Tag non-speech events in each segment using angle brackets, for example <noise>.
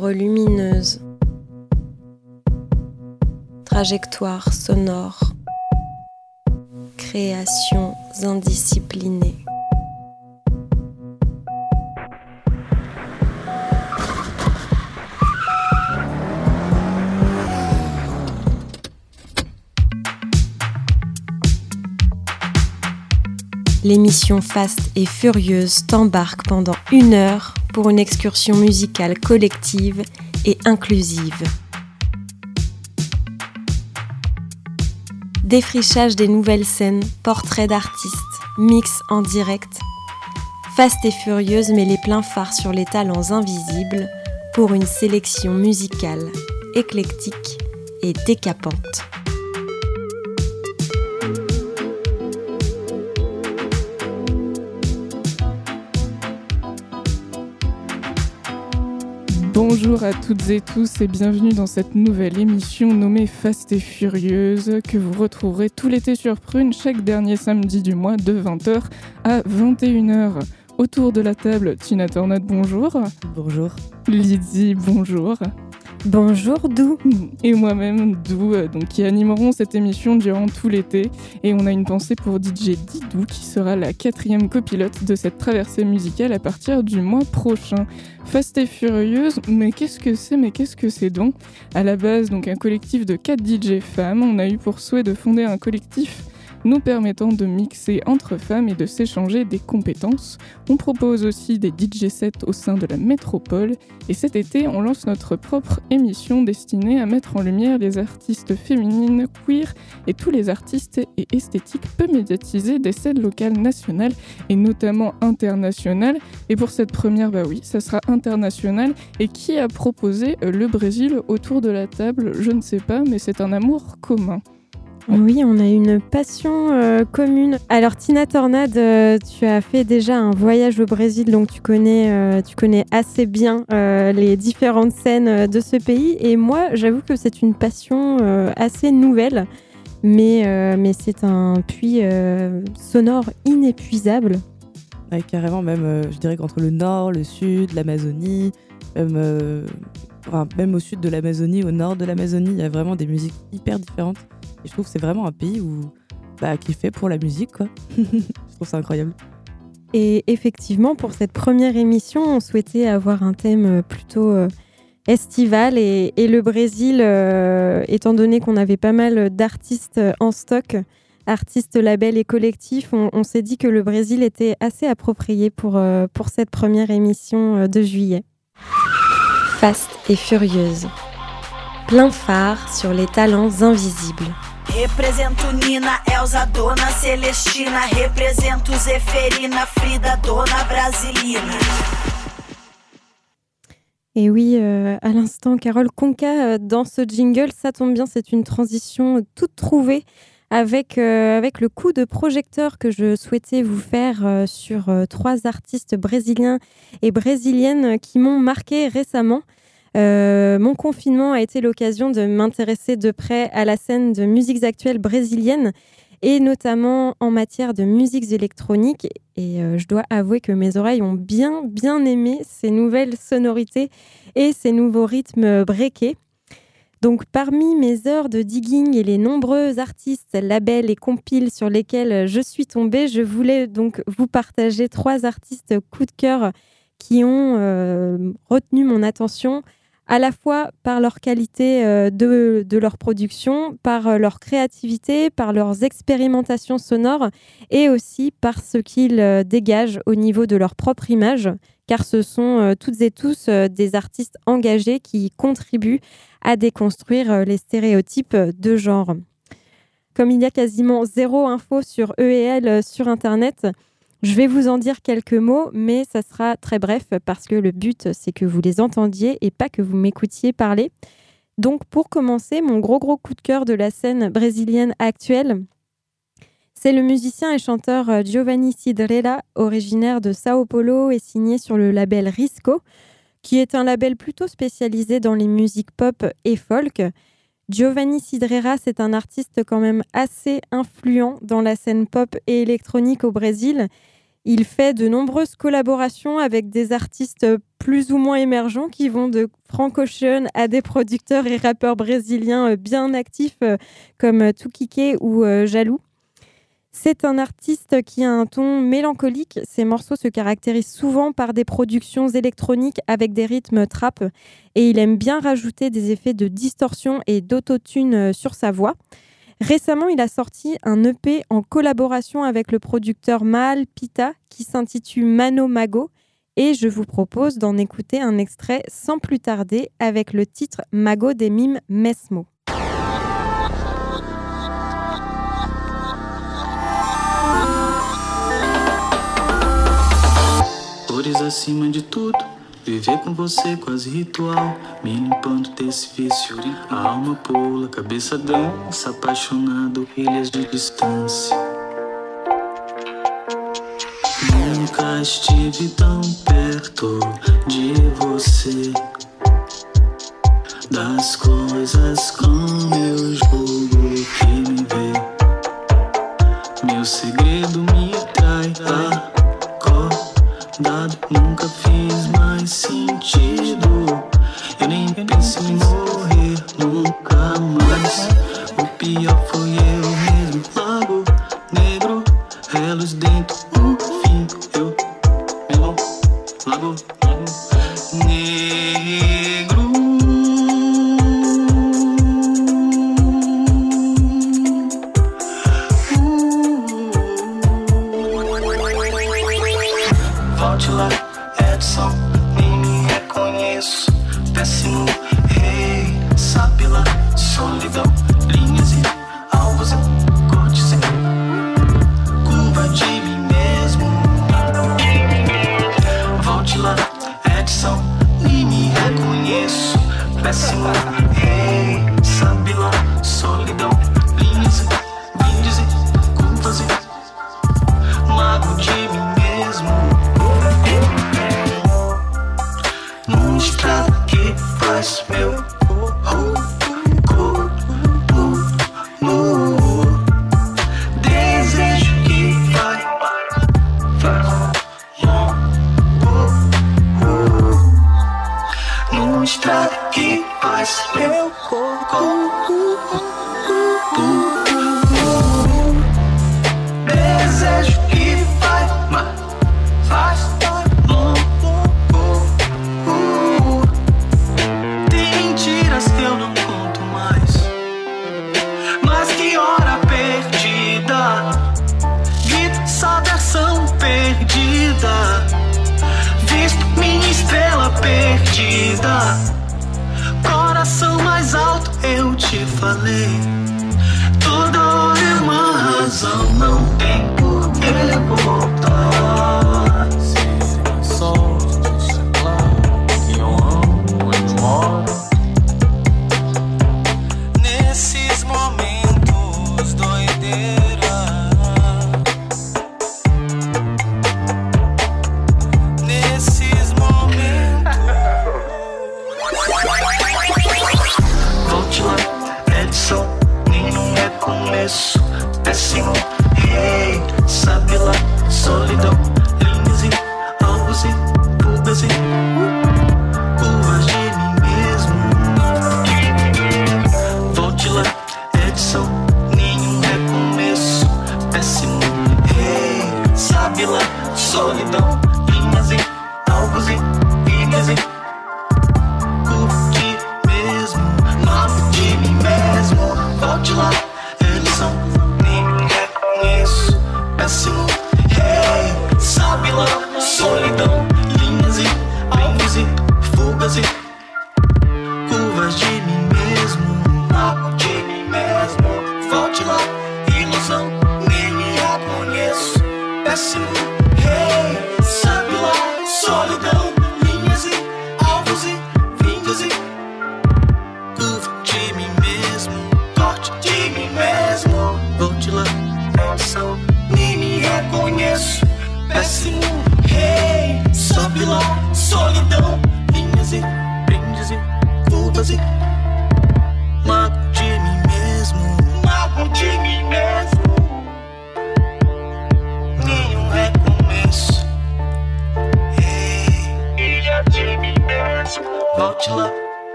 Fibre lumineuse. Trajectoire sonore. Créations indisciplinées. L'émission Fast et Furieuse t'embarque pendant une heure pour une excursion musicale collective et inclusive. Défrichage des nouvelles scènes, portraits d'artistes, mix en direct. Fast et Furieuse met les pleins phares sur les talents invisibles pour une sélection musicale éclectique et décapante. Bonjour à toutes et tous et bienvenue dans cette nouvelle émission nommée Fast et Furieuse que vous retrouverez tout l'été sur Prune chaque dernier samedi du mois de 20h à 21h. Autour de la table, Tina Tornade, bonjour. Bonjour. Lydie, bonjour. Bonjour Dou. Et moi-même Dou, euh, donc qui animeront cette émission durant tout l'été. Et on a une pensée pour DJ Didou qui sera la quatrième copilote de cette traversée musicale à partir du mois prochain. Fast et furieuse, mais qu'est-ce que c'est Mais qu'est-ce que c'est donc? À la base, donc un collectif de 4 DJ femmes. On a eu pour souhait de fonder un collectif nous permettant de mixer entre femmes et de s'échanger des compétences. On propose aussi des DJ sets au sein de la métropole et cet été on lance notre propre émission destinée à mettre en lumière les artistes féminines, queer et tous les artistes et esthétiques peu médiatisés des scènes locales nationales et notamment internationales. Et pour cette première, bah oui, ça sera international. Et qui a proposé euh, le Brésil autour de la table? Je ne sais pas, mais c'est un amour commun. Oui, on a une passion euh, commune. Alors Tina Tornade, euh, tu as fait déjà un voyage au Brésil, donc tu connais, euh, tu connais assez bien les différentes scènes de ce pays. Et moi, j'avoue que c'est une passion assez nouvelle, mais, mais c'est un puits sonore inépuisable. carrément, même, je dirais qu'entre le nord, le sud, l'Amazonie, même, même au sud de l'Amazonie, au nord de l'Amazonie, il y a vraiment des musiques hyper différentes. Et je trouve que c'est vraiment un pays où, bah, qui est fait pour la musique. Quoi. <laughs> je trouve ça incroyable. Et effectivement, pour cette première émission, on souhaitait avoir un thème euh, plutôt euh, estival. Et, le Brésil, euh, étant donné qu'on avait pas mal d'artistes en stock, artistes, labels et collectifs, on, on s'est dit que le Brésil était assez approprié pour, pour cette première émission de juillet. Fast et furieuse. Plein phare sur les talents invisibles. Represento Nina, Dona Celestina. Represento Frida, Dona Brasilina. Et oui, euh, à l'instant, Carole Conca euh, dans ce jingle, ça tombe bien, c'est une transition toute trouvée avec, euh, avec le coup de projecteur que je souhaitais vous faire sur trois artistes brésiliens et brésiliennes qui m'ont marqué récemment. Euh, mon confinement a été l'occasion de m'intéresser de près à la scène de musiques actuelles brésiliennes et notamment en matière de musiques électroniques. Et euh, je dois avouer que mes oreilles ont bien, bien aimé ces nouvelles sonorités et ces nouveaux rythmes breakés. Donc, parmi mes heures de digging et les nombreux artistes, labels et compiles sur lesquels je suis tombée, je voulais donc vous partager trois artistes coup de cœur qui ont euh, retenu mon attention à la fois par leur qualité euh, de, leur production, par euh, leur créativité, par leurs expérimentations sonores et aussi par ce qu'ils euh, dégagent au niveau de leur propre image, car ce sont toutes et tous des artistes engagés qui contribuent à déconstruire les stéréotypes de genre. Comme il y a quasiment zéro info sur elles sur Internet, je vais vous en dire quelques mots, mais ça sera très bref parce que le but, c'est que vous les entendiez et pas que vous m'écoutiez parler. Donc, pour commencer, mon gros gros coup de cœur de la scène brésilienne actuelle, c'est le musicien et chanteur euh, Giovanni Cidrella, originaire de Sao Paulo et signé sur le label Risco, qui est un label plutôt spécialisé dans les musiques pop et folk. Giovanni Cidrera, c'est un artiste quand même assez influent dans la scène pop et électronique au Brésil. Il fait de nombreuses collaborations avec des artistes plus ou moins émergents qui vont de Frank Ocean à des producteurs et rappeurs brésiliens euh, bien actifs euh, comme Tukike ou euh, Jaloux. C'est un artiste qui a un ton mélancolique. Ses morceaux se caractérisent souvent par des productions électroniques avec des rythmes trap et il aime bien rajouter des effets de distorsion et d'autotune euh, sur sa voix. Récemment, il a sorti un EP en collaboration avec le producteur Maal Pita qui s'intitule Mano Mago et je vous propose d'en écouter un extrait sans plus tarder avec le titre Mago des mimes Mesmo. flores acima de tudo. Viver com você é quase ritual, me limpando desse vício. A alma pula, cabeça dança, apaixonado, ilhas de distância. Nunca estive tão perto de você. Das coisas com meu jogo que me vê. Meu segredo me trai nunca fiz mais sentido. Eu nem pensei em morrer nunca mais.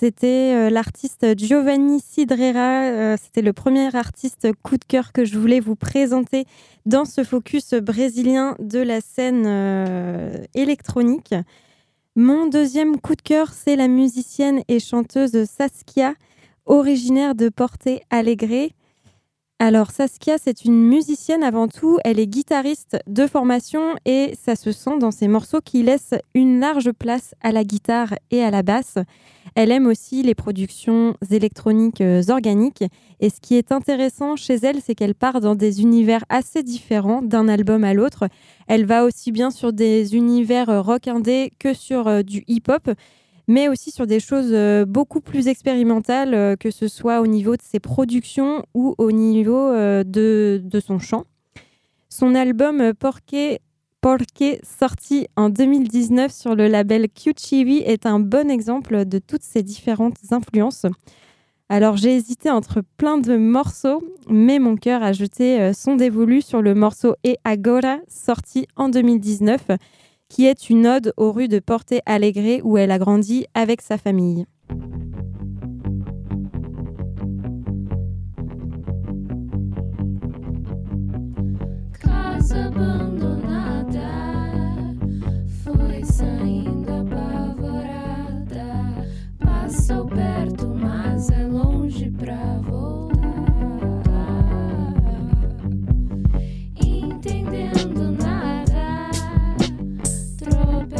C'était euh, l'artiste Giovanni Sidrera. Euh, C'était le premier artiste coup de cœur que je voulais vous présenter dans ce focus brésilien de la scène euh, électronique. Mon deuxième coup de cœur, c'est la musicienne et chanteuse Saskia, originaire de Porte Alegre. Alors Saskia, c'est une musicienne avant tout, elle est guitariste de formation et ça se sent dans ses morceaux qui laissent une large place à la guitare et à la basse. Elle aime aussi les productions électroniques euh, organiques et ce qui est intéressant chez elle, c'est qu'elle part dans des univers assez différents d'un album à l'autre. Elle va aussi bien sur des univers euh, rock indé que sur euh, du hip-hop mais aussi sur des choses euh, beaucoup plus expérimentales, euh, que ce soit au niveau de ses productions ou au niveau euh, de, de son chant. Son album Porqué, Porqué, sorti en 2019 sur le label QChibi, est un bon exemple de toutes ces différentes influences. Alors j'ai hésité entre plein de morceaux, mais mon cœur a jeté son dévolu sur le morceau E Agora, sorti en 2019, qui est une ode aux rues de Porte Alegre où elle a grandi avec sa famille.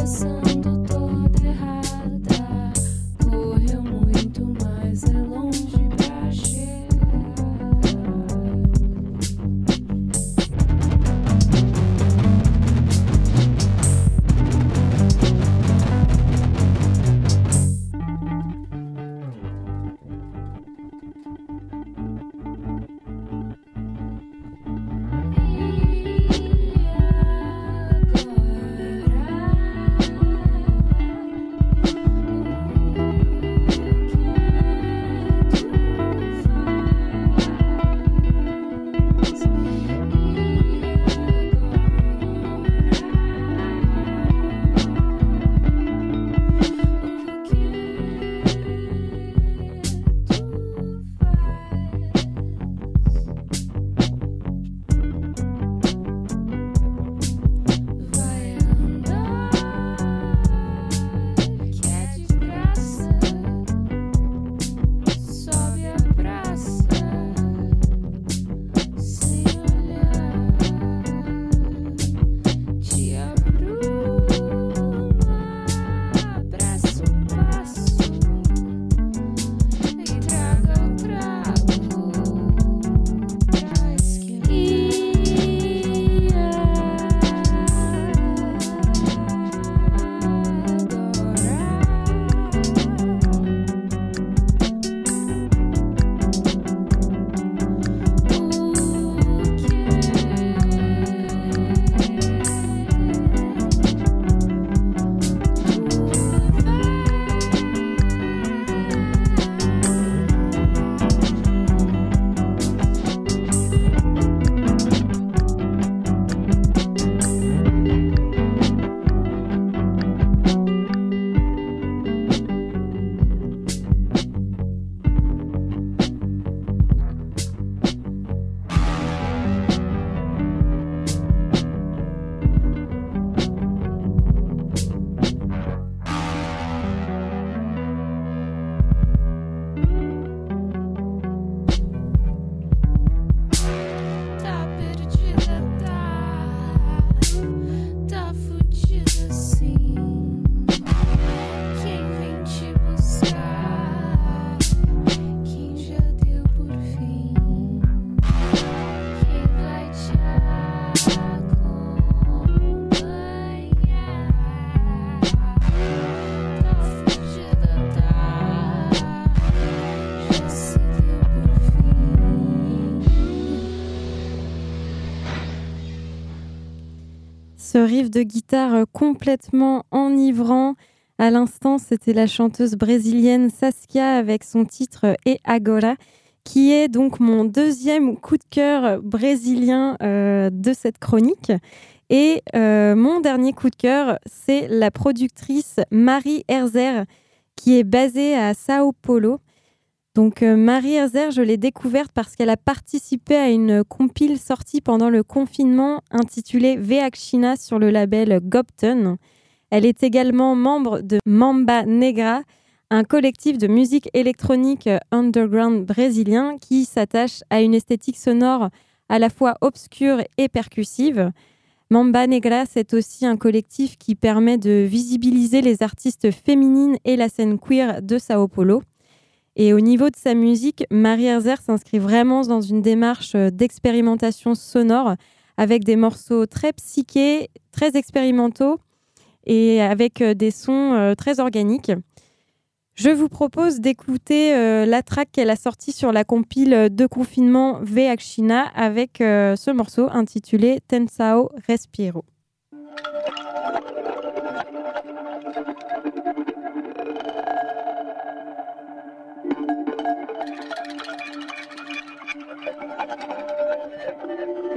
the sun. Ce riff de guitare euh, complètement enivrant. À l'instant, c'était la chanteuse brésilienne Saskia avec son titre E Agora, qui est donc mon deuxième coup de cœur brésilien euh, de cette chronique. Et mon dernier coup de cœur, c'est la productrice Marie Herzer, qui est basée à Sao Paulo. Donc euh, Marie Herzer, je l'ai découverte parce qu'elle a participé à une compile sortie pendant le confinement intitulée VH China sur le label Gopton. Elle est également membre de Mamba Negra, un collectif de musique électronique underground brésilien qui s'attache à une esthétique sonore à la fois obscure et percussive. Mamba Negra, c'est aussi un collectif qui permet de visibiliser les artistes féminines et la scène queer de Sao Paulo. Et au niveau de sa musique, Marie Herzer s'inscrit vraiment dans une démarche euh, d'expérimentation sonore avec des morceaux très psychés, très expérimentaux et avec euh, des sons euh, très organiques. Je vous propose d'écouter la track qu'elle a sortie sur la compile de confinement VH China avec ce morceau intitulé Tensao Respiro. Thank you.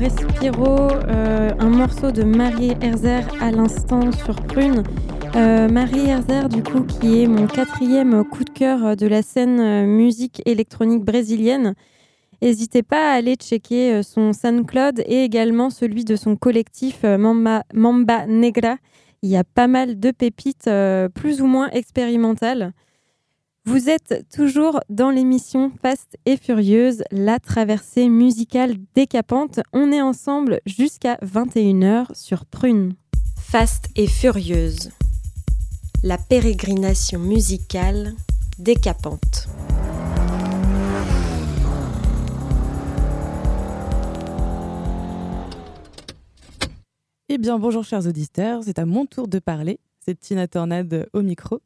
Respiro, euh, un morceau de Marie Herzer à l'instant sur Prune. Euh, Marie Herzer, du coup, qui est mon quatrième coup de cœur de la scène euh, musique électronique brésilienne. N'hésitez pas à aller checker son SoundCloud et également celui de son collectif Mamba, Negra. Il y a pas mal de pépites plus ou moins expérimentales. Vous êtes toujours dans l'émission Fast et Furieuse, la traversée musicale décapante. On est ensemble jusqu'à 21h sur Prune. Fast et furieuse. La pérégrination musicale décapante. Eh bien, bonjour chers auditeurs, c'est à mon tour de parler. C'est Tina Tornade au micro.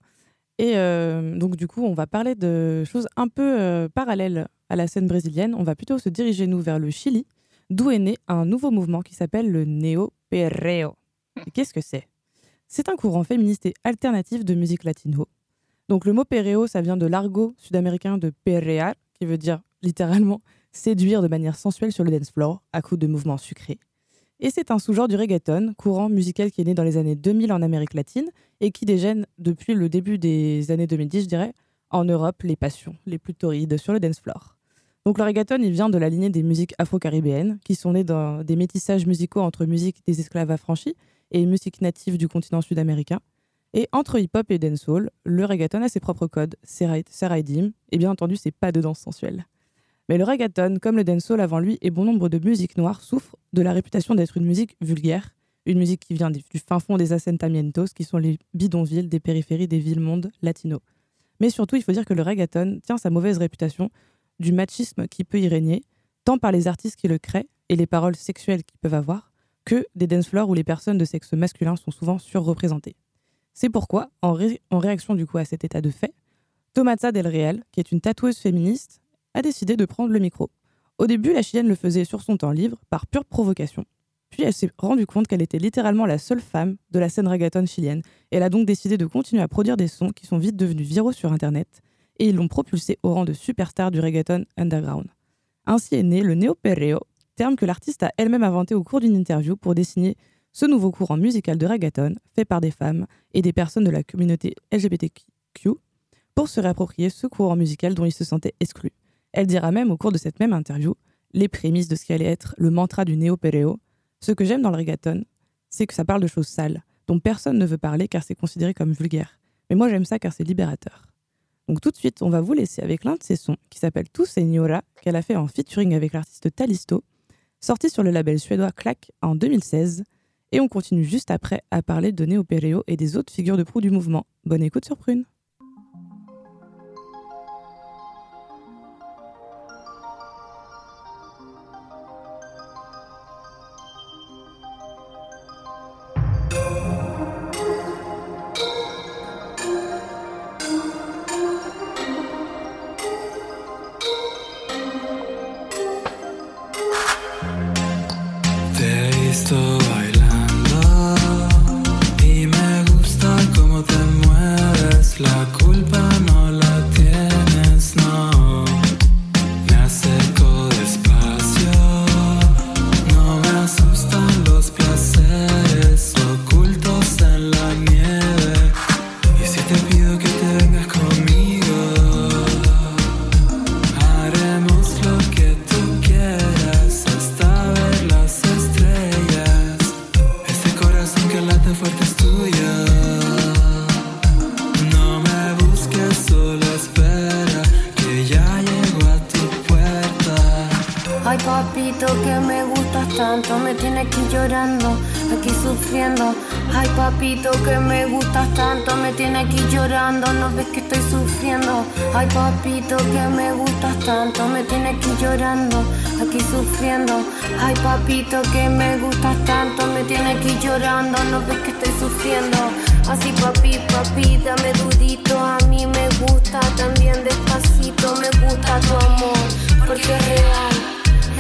Et euh, donc, du coup, on va parler de choses un peu euh, parallèles à la scène brésilienne. On va plutôt se diriger, nous, vers le Chili, d'où est né un nouveau mouvement qui s'appelle le Néo-Perreo. Et Qu'est-ce que c'est? C'est un courant féministe et alternatif de musique latino. Donc, le mot perreo, ça vient de l'argot sud-américain de perrear, qui veut dire littéralement séduire de manière sensuelle sur le dance floor à coups de mouvements sucrés. Et c'est un sous-genre du reggaeton, courant musical qui est né dans les années 2000 en Amérique latine et qui dégène depuis le début des années 2010, je dirais, en Europe, les passions les plus torrides sur le dance floor. Donc le reggaeton, il vient de la lignée des musiques afro-caribéennes, qui sont nées dans des métissages musicaux entre musique des esclaves affranchis et musique native du continent sud-américain. Et entre hip-hop et dancehall, le reggaeton a ses propres codes, ses, ses et bien entendu ses pas de danse sensuelle. Mais le reggaeton, comme le dancehall avant lui et bon nombre de musiques noires, souffrent de la réputation d'être une musique vulgaire, une musique qui vient du fin fond des assentamientos, qui sont les bidonvilles des périphéries des villes-mondes latinos. Mais surtout, il faut dire que le reggaeton tient sa mauvaise réputation du machisme qui peut y régner, tant par les artistes qui le créent et les paroles sexuelles qu'ils peuvent avoir, que des dance floors où les personnes de sexe masculin sont souvent surreprésentées. C'est pourquoi, en réaction du coup à cet état de fait, Tomasa Del Real, qui est une tatoueuse féministe, a décidé de prendre le micro. Au début, la chilienne le faisait sur son temps libre, par pure provocation. Puis elle s'est rendue compte qu'elle était littéralement la seule femme de la scène reggaeton chilienne, elle a donc décidé de continuer à produire des sons qui sont vite devenus viraux sur Internet, et ils l'ont propulsée au rang de superstar du reggaeton underground. Ainsi est né le néo-perreo, terme que l'artiste a elle-même inventé au cours d'une interview pour désigner ce nouveau courant musical de reggaeton fait par des femmes et des personnes de la communauté LGBTQ pour se réapproprier ce courant musical dont ils se sentaient exclus. Elle dira même au cours de cette même interview les prémices de ce qui allait être le mantra du néo-perreo. Ce que j'aime dans le reggaeton, c'est que ça parle de choses sales, dont personne ne veut parler car c'est considéré comme vulgaire. Mais moi j'aime ça car c'est libérateur. Donc tout de suite, on va vous laisser avec l'un de ses sons qui s'appelle Tu Señora, qu'elle a fait en featuring avec l'artiste Talisto, sorti sur le label suédois Clack en 2016. Et on continue juste après à parler de Néo Perreo et des autres figures de proue du mouvement. Bonne écoute sur Prune. Aquí llorando, no ves que estoy sufriendo. Ay papito que me gustas tanto, me tienes aquí llorando, aquí sufriendo. Ay papito que me gustas tanto, me tienes aquí llorando, no ves que estoy sufriendo. Así papi, papi, dame dudito, a mí me gusta también despacito, me gusta tu amor, porque es real.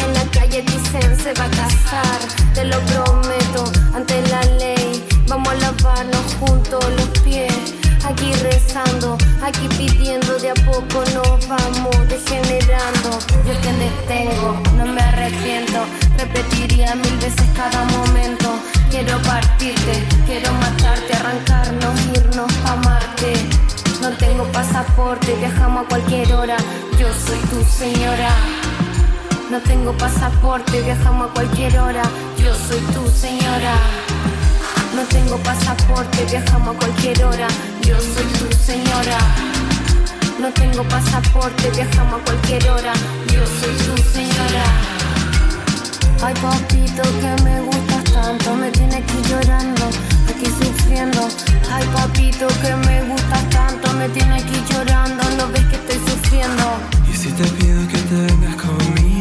En la calle dicen se va a casar, te lo prometo, ante la ley. Vamos a lavarnos juntos los pies. Aquí pensando, aquí pidiendo de a poco nos vamos degenerando. Yo que tengo, no me arrepiento, repetiría mil veces cada momento. Quiero partirte, quiero matarte, arrancarnos, irnos pa' Marte. No tengo pasaporte, viajamos a cualquier hora. Yo soy tu señora. No tengo pasaporte, viajamos a cualquier hora. Yo soy tu señora. No tengo pasaporte, viajamos a cualquier hora. Yo soy tu señora. No tengo pasaporte, viajamos a cualquier hora. Yo soy tu señora. Ay, papito, que me gustas tanto. Me tiene aquí llorando, aquí sufriendo. Ay, papito, que me gustas tanto. Me tiene aquí llorando. No ves que estoy sufriendo. Y si te pido que te vengas conmigo,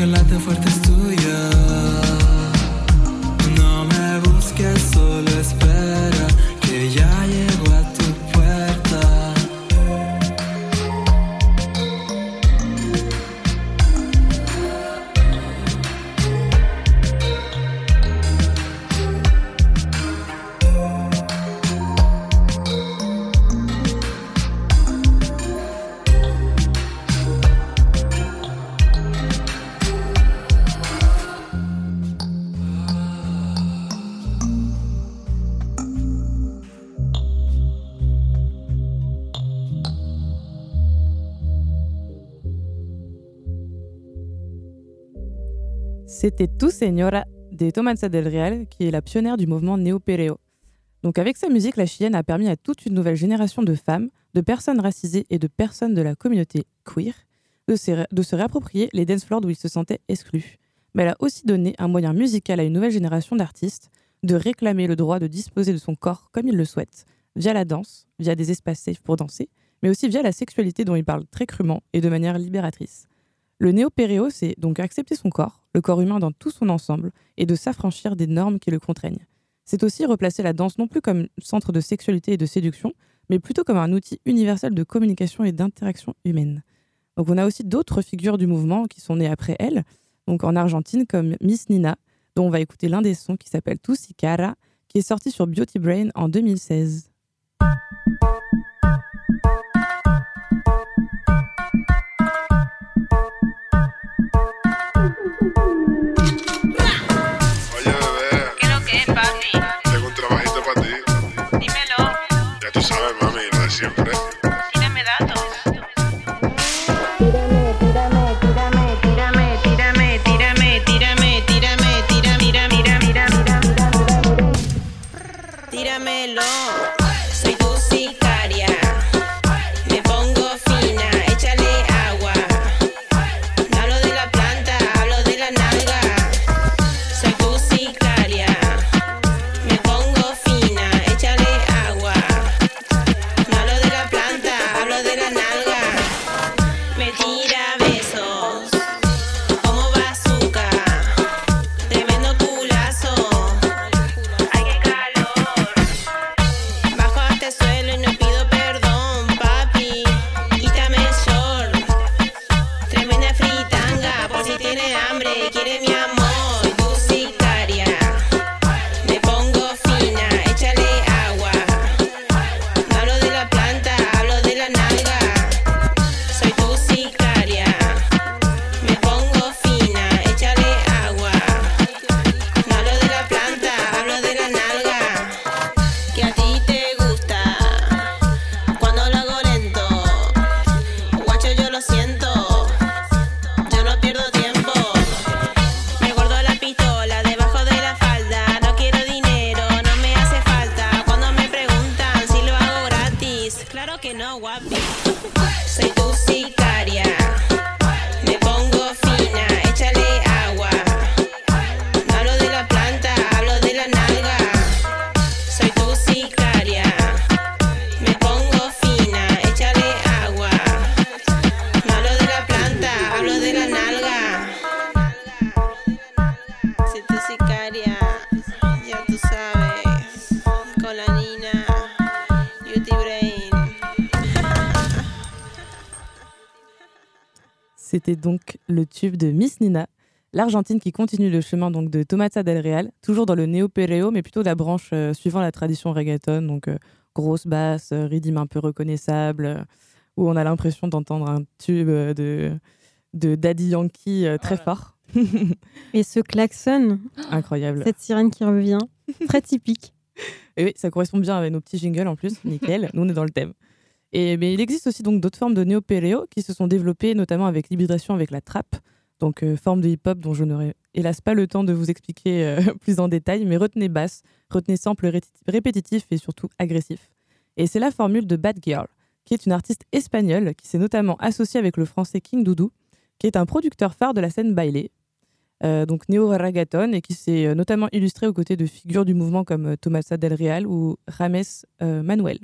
και λάτε. C'était Tu Señora de Tomanza del Real, qui est la pionnière du mouvement néo-pereo. Donc avec sa musique, la chilienne a permis à toute une nouvelle génération de femmes, de personnes racisées et de personnes de la communauté queer de se, réapproprier les dance floors où ils se sentaient exclus. Mais elle a aussi donné un moyen musical à une nouvelle génération d'artistes de réclamer le droit de disposer de son corps comme ils le souhaitent, via la danse, via des espaces safe pour danser, mais aussi via la sexualité dont ils parlent très crûment et de manière libératrice. Le néo-péréo, c'est donc accepter son corps, le corps humain dans tout son ensemble, et de s'affranchir des normes qui le contraignent. C'est aussi replacer la danse non plus comme centre de sexualité et de séduction, mais plutôt comme un outil universel de communication et d'interaction humaine. Donc on a aussi d'autres figures du mouvement qui sont nées après elle, donc en Argentine comme Miss Nina, dont on va écouter l'un des sons qui s'appelle cara, qui est sorti sur Beauty Brain en 2016. l'Argentine qui continue le chemin donc de Tomasa del Real, toujours dans le néo-perreo, mais plutôt la branche euh, suivant la tradition reggaeton, donc euh, grosse basse, euh, rythme un peu reconnaissable, euh, où on a l'impression d'entendre un tube euh, de, de Daddy Yankee euh, très fort. <laughs> Et ce klaxon, <gasps> Incroyable. cette sirène qui revient, très typique. <laughs> Et oui, ça correspond bien avec nos petits jingles en plus, nickel. Nous, on est dans le thème. Et, mais il existe aussi donc d'autres formes de néo-péréo qui se sont développées, notamment avec l'hybridation avec la trap, donc euh, forme de hip-hop dont je n'aurai hélas pas le temps de vous expliquer euh, <laughs> plus en détail, mais retenez basse, retenez sample ré- répétitif et surtout agressif. Et c'est la formule de Bad Girl, qui est une artiste espagnole qui s'est notamment associée avec le français King Doudou, qui est un producteur phare de la scène bailée, euh, donc néo-ragaton, et qui s'est notamment illustré aux côtés de figures du mouvement comme Tomasa del Real ou Rames Manuel.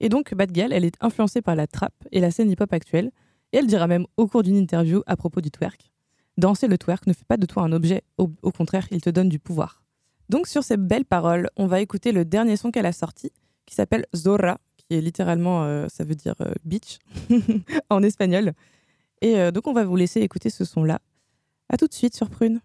Et donc, Bad Girl, elle est influencée par la trap et la scène hip-hop actuelle, et elle dira même au cours d'une interview à propos du twerk Danser le twerk ne fait pas de toi un objet, au, contraire, il te donne du pouvoir. Donc, sur ces belles paroles, on va écouter le dernier son qu'elle a sorti, qui s'appelle Zorra, qui est littéralement, euh, ça veut dire euh, bitch <laughs> en espagnol. Et euh, donc, on va vous laisser écouter ce son-là. À tout de suite sur Prune.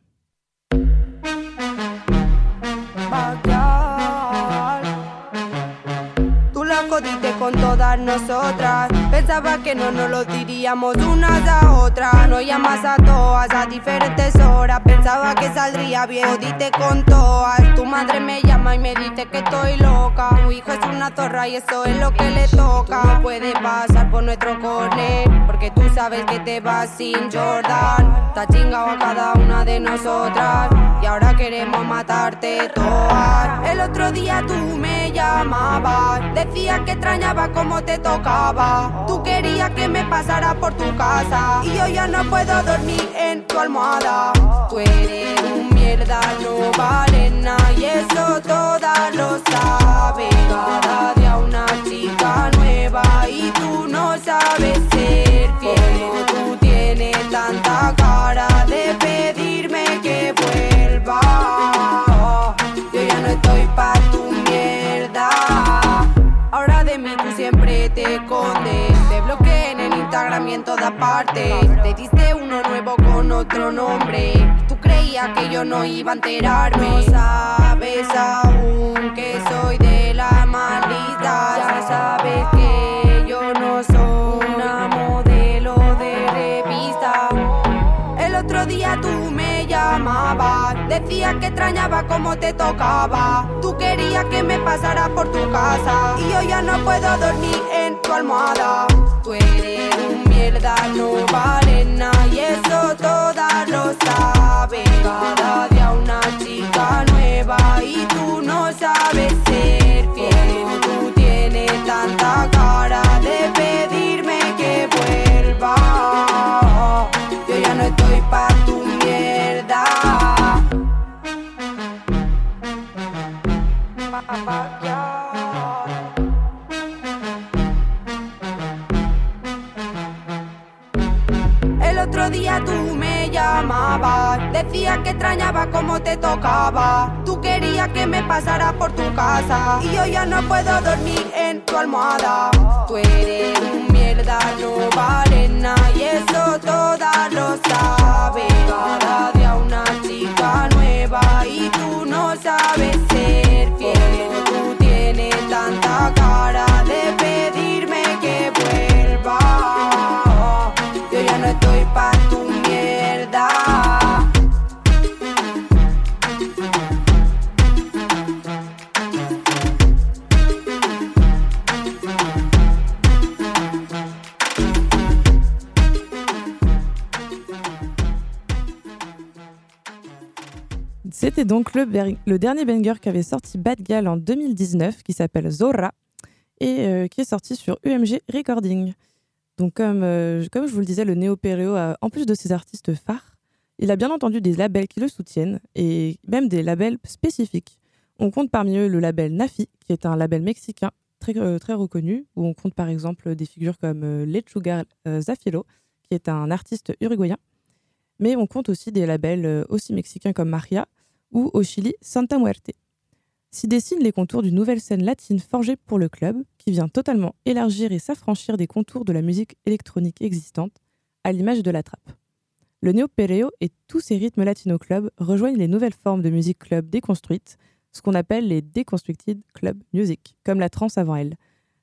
Pensaba que no nos lo diríamos unas a otras. Nos llamas a todas a diferentes horas. Pensaba que saldría bien, jodiste con todas. Tu madre me llama y me dice que estoy loca. Tu hijo es una zorra y eso es lo que le toca. No puede pasar por nuestro corner. Porque tú sabes que te vas sin Jordan. Está chingado a cada una de nosotras. Y ahora queremos matarte todas. El otro día tú me llamabas. Decías que extrañaba cómo te tocaba. Tú querías que me pasara por tu casa. Y yo ya no puedo dormir en tu almohada. Tú eres un mierda, no vale nada. Y eso todas lo saben. Cada día una chica nueva. Y tú no sabes ser fiel. Tú tienes tanta y en todas partes. Te diste uno nuevo con otro nombre. Tú creías que yo no iba a enterarme. No sabes aún que soy de la maldita. Ya sabes que yo no soy una modelo de revista. El otro día tú me llamabas, decías que extrañaba cómo te tocaba. Tú querías que me pasara por tu casa y yo ya no puedo dormir en tu almohada. Tú eres un mierda, no vale nada y eso todas lo saben. Cada día una chica nueva y tú no sabes decías que extrañaba cómo te tocaba. Tú querías que me pasara por tu casa y yo ya no puedo dormir en tu almohada. Tú eres un mierda, no vale nada y eso todas lo saben. Cada día una chica nueva y tú no sabes C'était donc le, le dernier banger qu'avait sorti Bad Gal en 2019, qui s'appelle Zora, et euh, qui est sorti sur UMG Recording. Donc, comme, euh, comme je vous le disais, le néo-péréo, a- en plus de ses artistes phares, il a bien entendu des labels qui le soutiennent, et même des labels spécifiques. On compte parmi eux le label Nafi, qui est un label mexicain très, euh, très reconnu, où on compte par exemple des figures comme Lechuga Zafiro, qui est un artiste uruguayen. Mais on compte aussi des labels aussi mexicains comme Maria ou au Chili Santa Muerte. S'y dessinent les contours d'une nouvelle scène latine forgée pour le club, qui vient totalement élargir et s'affranchir des contours de la musique électronique existante, à l'image de la trappe. Le néo-perreo et tous ces rythmes latino-club rejoignent les nouvelles formes de musique club déconstruites, ce qu'on appelle les deconstructed club music, comme la trance avant elle.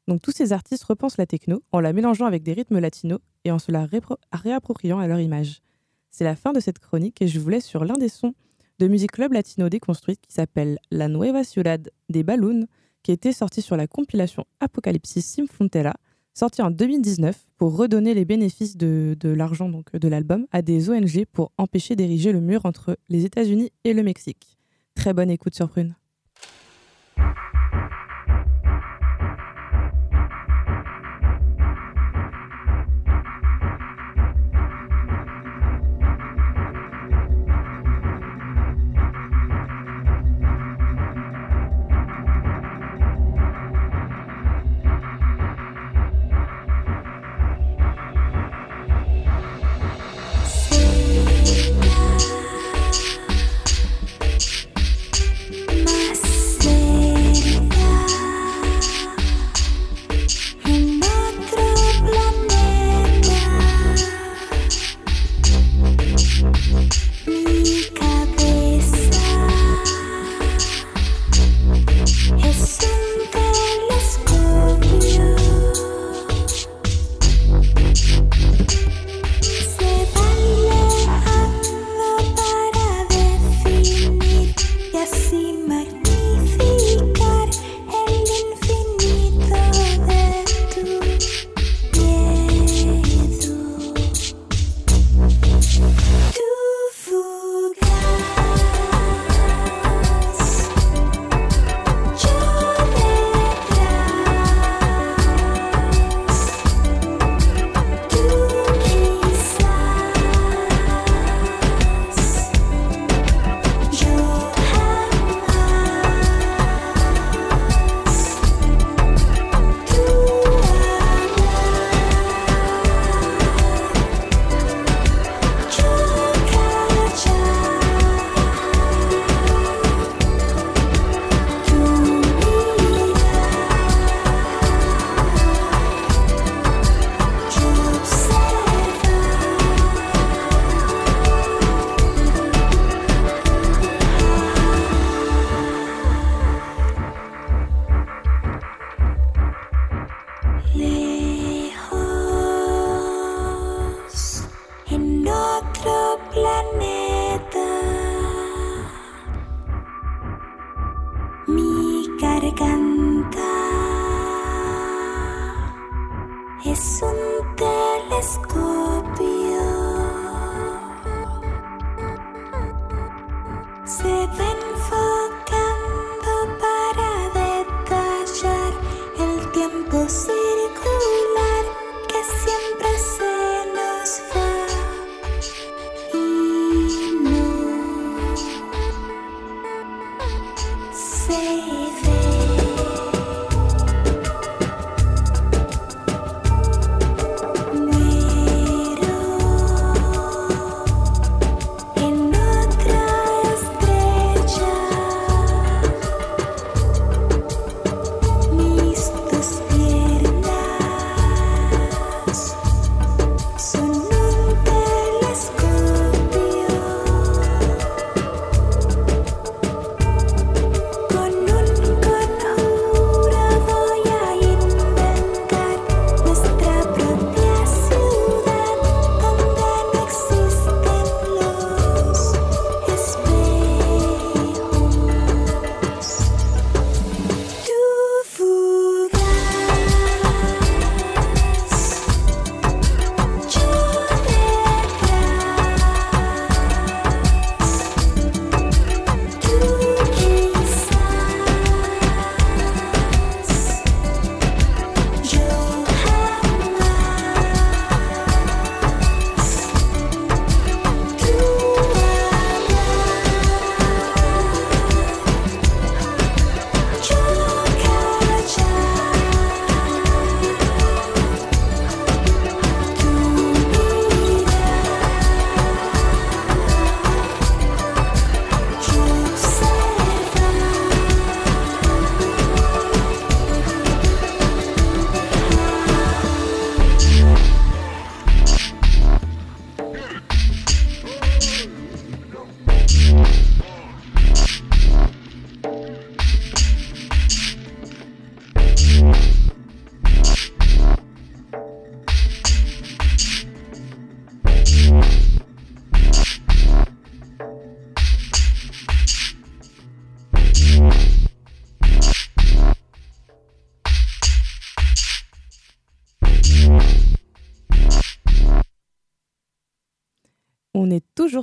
Donc tous ces artistes repensent la techno en la mélangeant avec des rythmes latinos et en se la réappropriant à leur image. C'est la fin de cette chronique et je vous laisse sur l'un des sons de musique club latino déconstruite qui s'appelle La Nueva Ciudad des Balloons, qui était sorti sur la compilation Apocalypsis Sin Frontera, sorti en 2019 pour redonner les bénéfices de, l'argent de l'album à des ONG pour empêcher d'ériger le mur entre les États-Unis et le Mexique. Très bonne écoute sur Prune.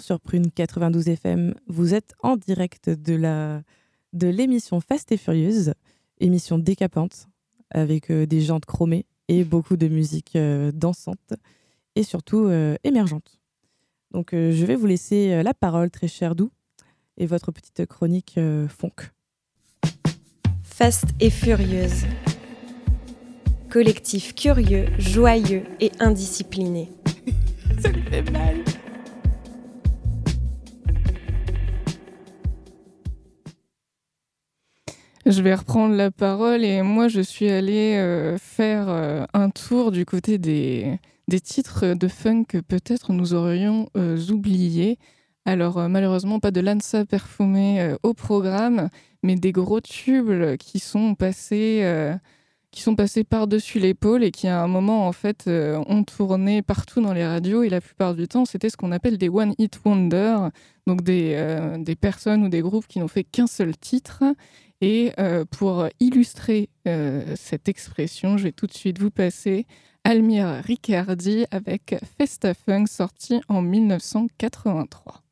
Sur Prune 92 FM. Vous êtes en direct de la de l'émission Fast et Furieuse, émission décapante avec euh, des jantes chromées et beaucoup de musique euh, dansante et surtout euh, émergente. Donc euh, je vais vous laisser euh, la parole, très cher Dou, et votre petite chronique euh, funk. Fast et furieuse. Collectif curieux, joyeux et indiscipliné. <laughs> Ça lui fait mal. Je vais reprendre la parole et moi je suis allée euh, faire euh, un tour du côté des, des titres de funk que peut-être nous aurions euh, oubliés. Alors malheureusement pas de Lanza perfumé euh, au programme, mais des gros tubes qui sont passés, qui sont passés par-dessus l'épaule et qui à un moment en fait ont tourné partout dans les radios et la plupart du temps c'était ce qu'on appelle des one hit wonder, donc des, des personnes ou des groupes qui n'ont fait qu'un seul titre. Et euh, pour illustrer euh, cette expression, je vais tout de suite vous passer Almira Riccardi avec Festa Funk sorti en 1983.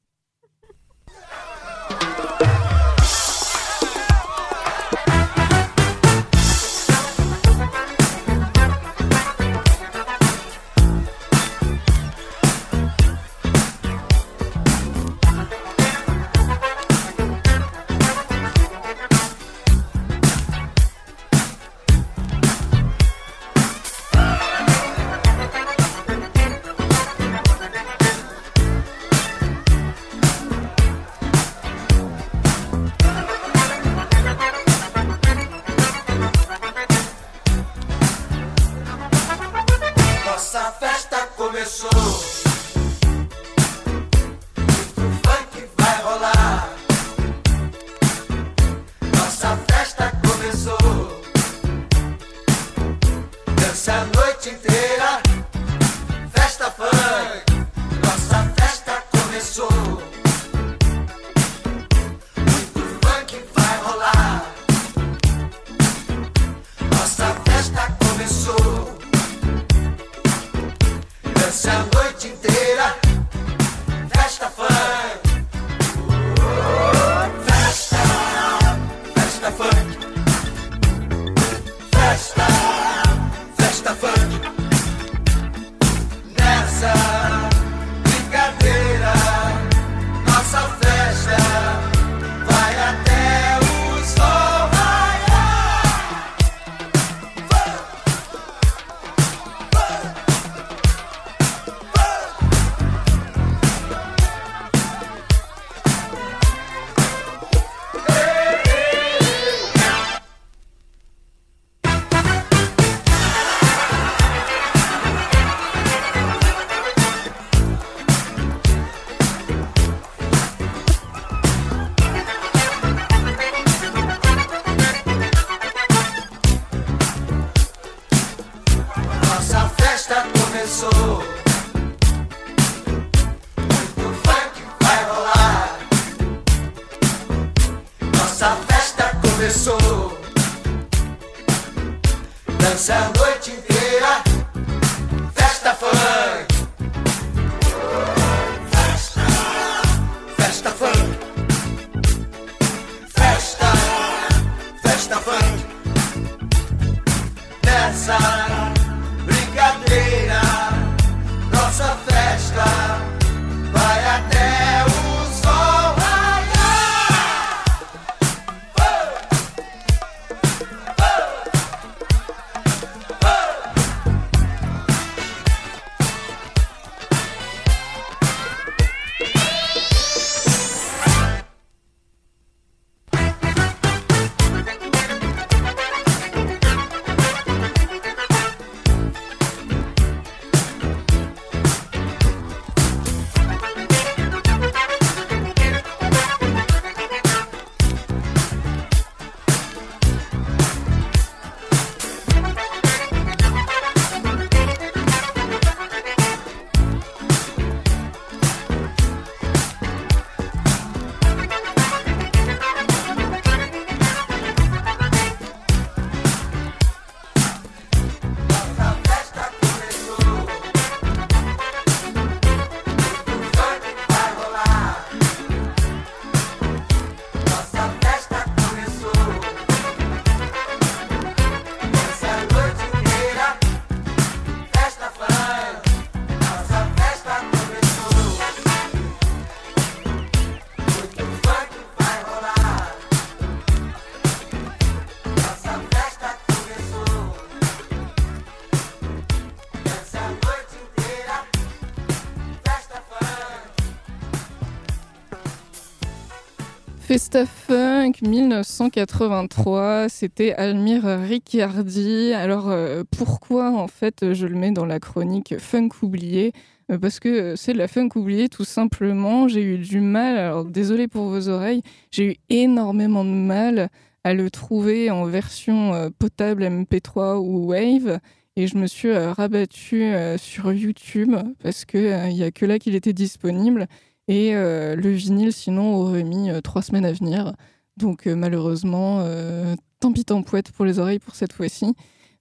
1983, c'était Almir Ricciardi. Alors euh, pourquoi en fait je le mets dans la chronique Funk oublié? Euh, parce que c'est de la funk oubliée tout simplement. J'ai eu du mal, alors désolé pour vos oreilles, j'ai eu énormément de mal à le trouver en version euh, potable MP3 ou Wave. Et je me suis rabattue sur YouTube parce qu'il n'y a que là qu'il était disponible. Et le vinyle, sinon, aurait mis trois semaines à venir. Donc, euh, malheureusement, euh, tant pis tant pouette pour les oreilles pour cette fois-ci.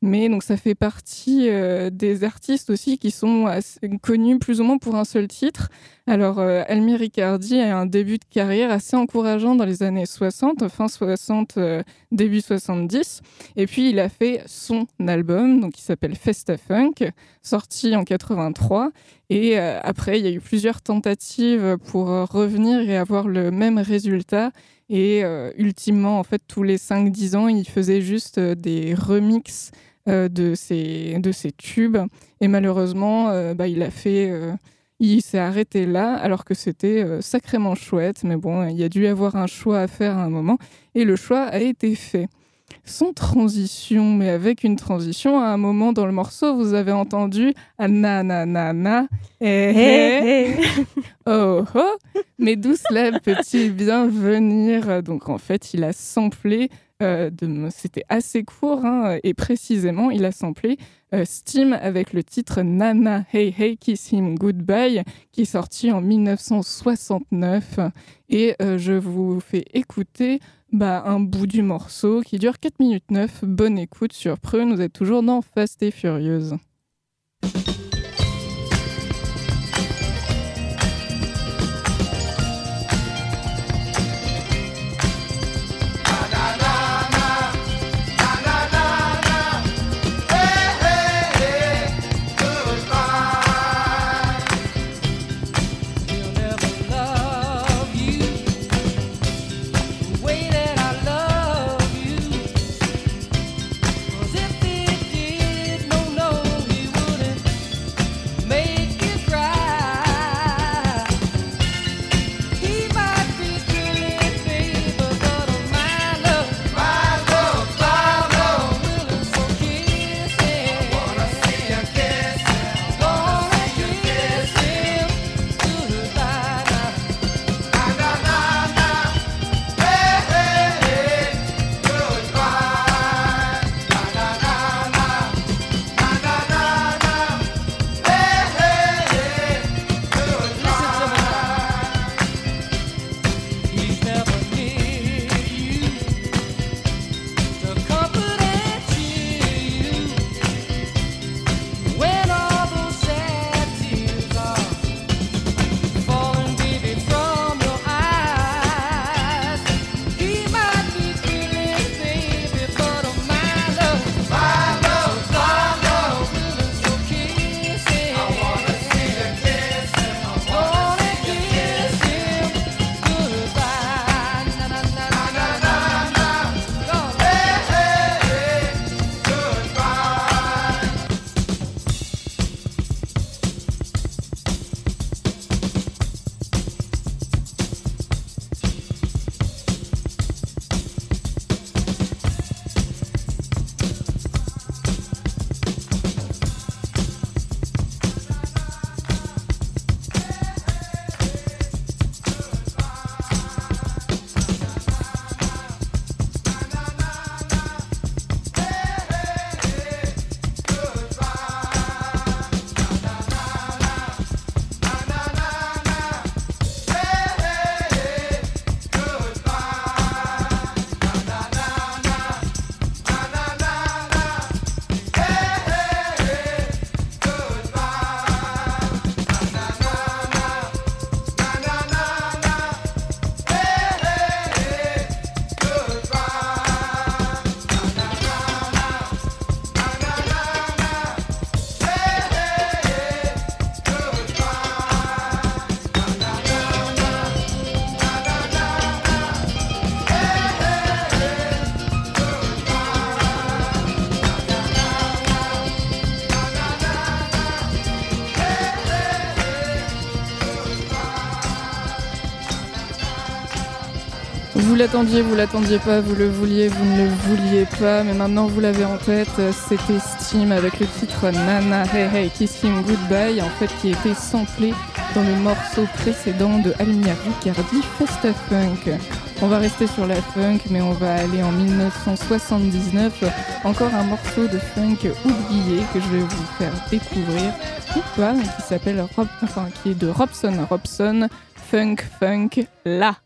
Mais donc, ça fait partie euh, des artistes aussi qui sont connus plus ou moins pour un seul titre. Alors, euh, Almir Ricciardi a un début de carrière assez encourageant dans les années 60, fin 60, euh, début 70. Et puis, il a fait son album, donc qui s'appelle Festa Funk, sorti en 83. Et après, il y a eu plusieurs tentatives pour revenir et avoir le même résultat. Et euh, ultimement, en fait, tous les 5-10 ans, il faisait juste euh, des remixes euh, de, ses, de ses tubes. Et malheureusement, bah, il a fait. il s'est arrêté là, alors que c'était sacrément chouette. Mais bon, il y a dû avoir un choix à faire à un moment. Et le choix a été fait. Sans transition, mais avec une transition, à un moment dans le morceau, vous avez entendu na na na na, eh, eh, Eh, oh oh, mais d'où cela peut-il bien venir? Donc en fait, il a samplé, euh, de- c'était assez court, hein, et précisément, il a samplé euh, Steam avec le titre Nana Hey Hey Kiss Him Goodbye, qui est sorti en 1969. Et euh, je vous fais écouter bah, un bout du morceau qui dure 4 minutes 9. Bonne écoute sur Prune, vous êtes toujours dans Fast et Furieuse. L'attendiez, vous l'attendiez pas, vous le vouliez, vous ne le vouliez pas, mais maintenant vous l'avez en tête. C'était Steam avec le titre Nana Hey Hey Kiss Him Goodbye, en fait qui était samplé dans le morceau précédent de Almir Riccardi, Festa Funk. On va rester sur la funk, mais on va aller en 1979. Encore un morceau de funk oublié que je vais vous faire découvrir, ou qui s'appelle Rob, enfin qui est de Robson Robson, Funk Funk La.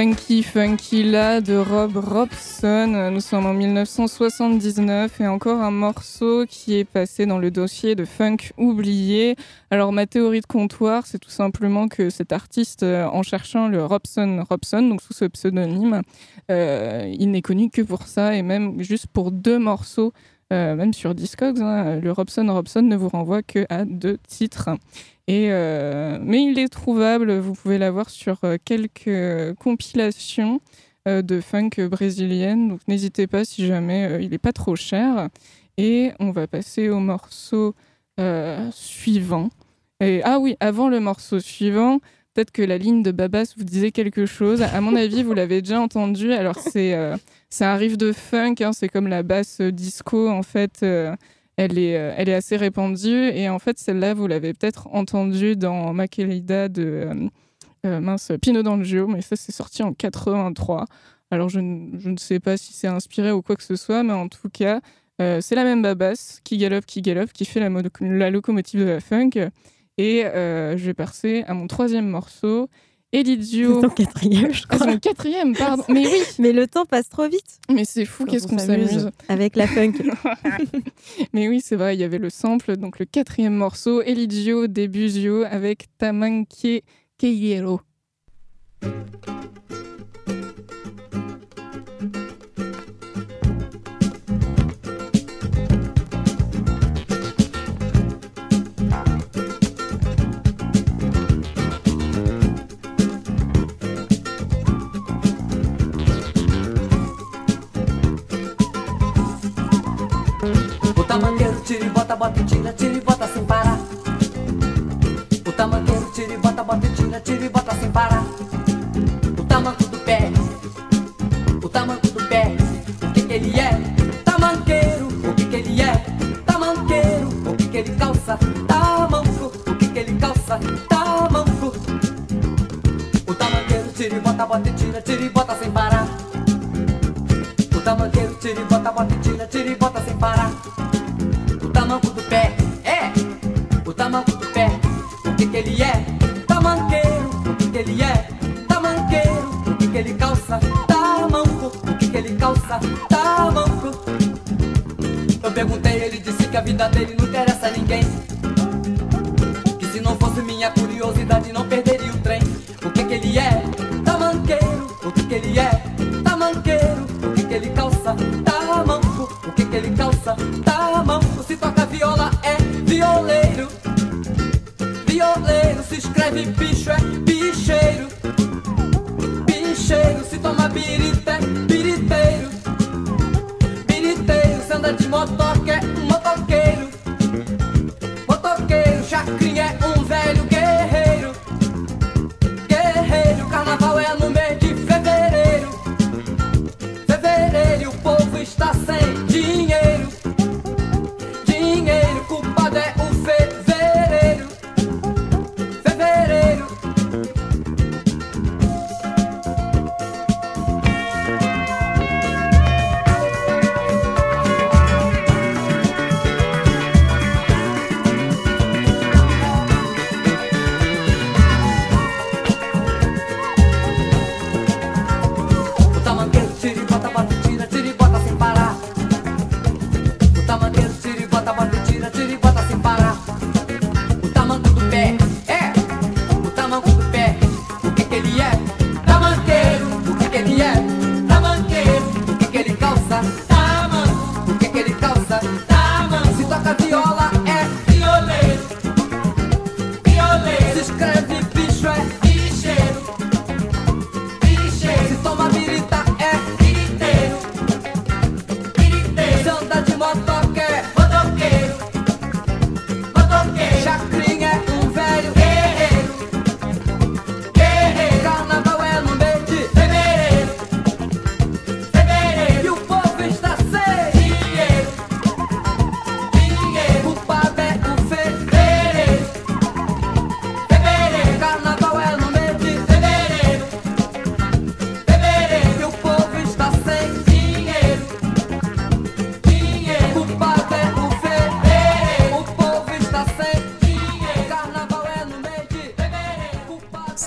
Funky Funky là de Rob Robson. Nous sommes en 1979 et encore un morceau qui est passé dans le dossier de funk oublié. Alors ma théorie de comptoir, c'est tout simplement que cet artiste, euh, en cherchant le Robson Robson, donc sous ce pseudonyme, euh, il n'est connu que pour ça et même juste pour deux morceaux. Euh, même sur Discogs, hein, le Robson Robson ne vous renvoie que à deux titres. Et, euh, mais il est trouvable, vous pouvez l'avoir sur euh, quelques compilations de funk brésilienne. Donc n'hésitez pas si jamais il n'est pas trop cher. Et on va passer au morceau suivant. Et, ah oui, avant le morceau suivant, peut-être que la ligne de Babas vous disait quelque chose. À mon avis, vous l'avez déjà entendu. Alors c'est euh, un riff de funk, hein, c'est comme la basse disco en fait. euh, elle est, euh, elle est assez répandue et en fait celle-là vous l'avez peut-être entendue dans Makelida de euh, euh, mince Pino D'Angio mais ça c'est sorti en 83 alors je, je ne sais pas si c'est inspiré ou quoi que ce soit mais en tout cas euh, c'est la même babasse qui galope qui galope qui fait la, la locomotive de la funk et euh, je vais passer à mon troisième morceau Elizio. C'est en quatrième, je Ah, crois. en quatrième, pardon. Mais oui, <laughs> Mais le temps passe trop vite mais c'est fou, qu'est-ce on qu'on s'amuse. avec la funk. <laughs> <laughs> Mais oui, c'est vrai, il y avait le sample, donc le quatrième morceau, Eligio de Buzio avec Tamanque Keiero. Bota, bota e tira, tira e bota sem parar. O tamanqueiro tira e bota, bota e tira, tira e bota sem parar. O tamanco do pé, o tamanco do pé, o que que ele é? Tamanqueiro, o que que ele é? Tamanqueiro, o que que ele calça? Tamanco, o que que ele calça? Tamanco. O tamanqueiro tira e bota, bota e tira, tira e bota sem parar. O tamanqueiro tira e bota, bota e tira, tira e bota sem parar. Ele é? Tamanqueiro, o que que ele é? Tamanqueiro, o que que ele calça? Tamanco, o que que ele calça? Tamanco. Eu perguntei, ele disse que a vida dele não interessa a ninguém. Que se não fosse minha curiosidade,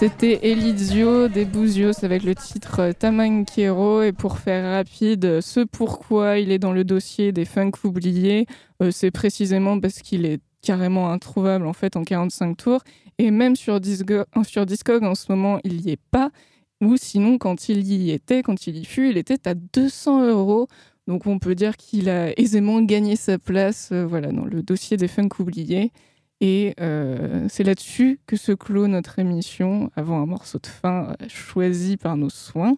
C'était Elizio des Bouzios avec le titre euh, Tamanquero. Et pour faire rapide, euh, ce pourquoi il est dans le dossier des funk oubliés, euh, c'est précisément parce qu'il est carrément introuvable en fait en 45 tours. Et même sur, euh, sur Discog en ce moment, il n'y est pas. Ou sinon, quand il y était, quand il y fut, il était à 200 euros. Donc on peut dire qu'il a aisément gagné sa place voilà, dans le dossier des funk oubliés. Et euh, c'est là-dessus que se clôt notre émission, avant un morceau de fin euh, choisi par nos soins.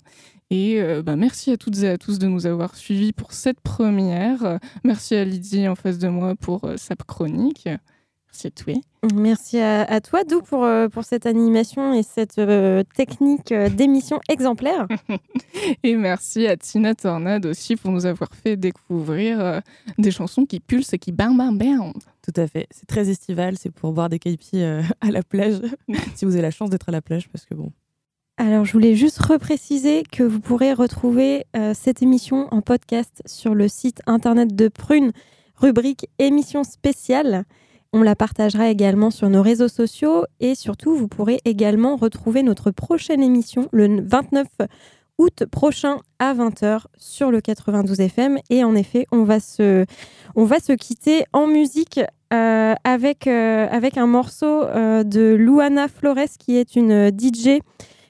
Et euh, bah, merci à toutes et à tous de nous avoir suivis pour cette première. Merci à Lydie en face de moi pour euh, sa chronique. Merci à toi. Merci à, à toi, Dou, pour, euh, pour cette animation et cette euh, technique euh, d'émission exemplaire. <laughs> Et merci à Tina Tornade aussi pour nous avoir fait découvrir euh, des chansons qui pulsent et qui bam bam bam. Tout à fait. C'est très estival. C'est pour boire des caipis euh, à la plage. <laughs> si vous avez la chance d'être à la plage, parce que bon. Alors, je voulais juste repréciser que vous pourrez retrouver euh, cette émission en podcast sur le site internet de Prune, rubrique émission spéciale. On la partagera également sur nos réseaux sociaux et surtout, vous pourrez également retrouver notre prochaine émission le 29 août prochain à 20h sur le 92 FM. Et en effet, on va se, on quitter en musique euh, euh, avec, un morceau euh, de Luana Flores, qui est une DJ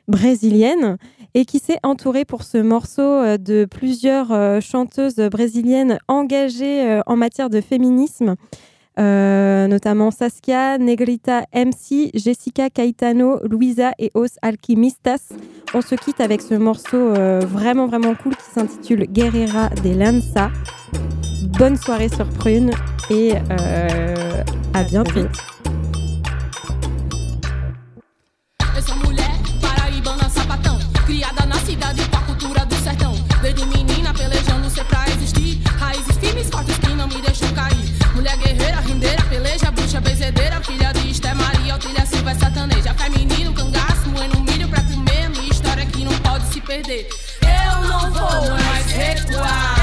brésilienne et qui s'est entourée pour ce morceau de plusieurs chanteuses brésiliennes engagées en matière de féminisme. Euh, notamment Saskia, Negrita MC, Jessica Caetano, Luisa et Os Alquimistas. On se quitte avec ce morceau euh, vraiment vraiment cool qui s'intitule Guerrera de Lanza. Bonne soirée sur Prune et euh, à bientôt. sertaneja Faz menino, cangaço, moendo milho pra comer Minha história que não pode se perder. Eu não vou mais recuar.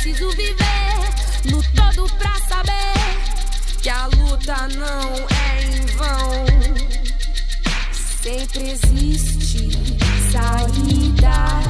preciso viver lutando pra saber que a luta não é em vão. Sempre existe saída.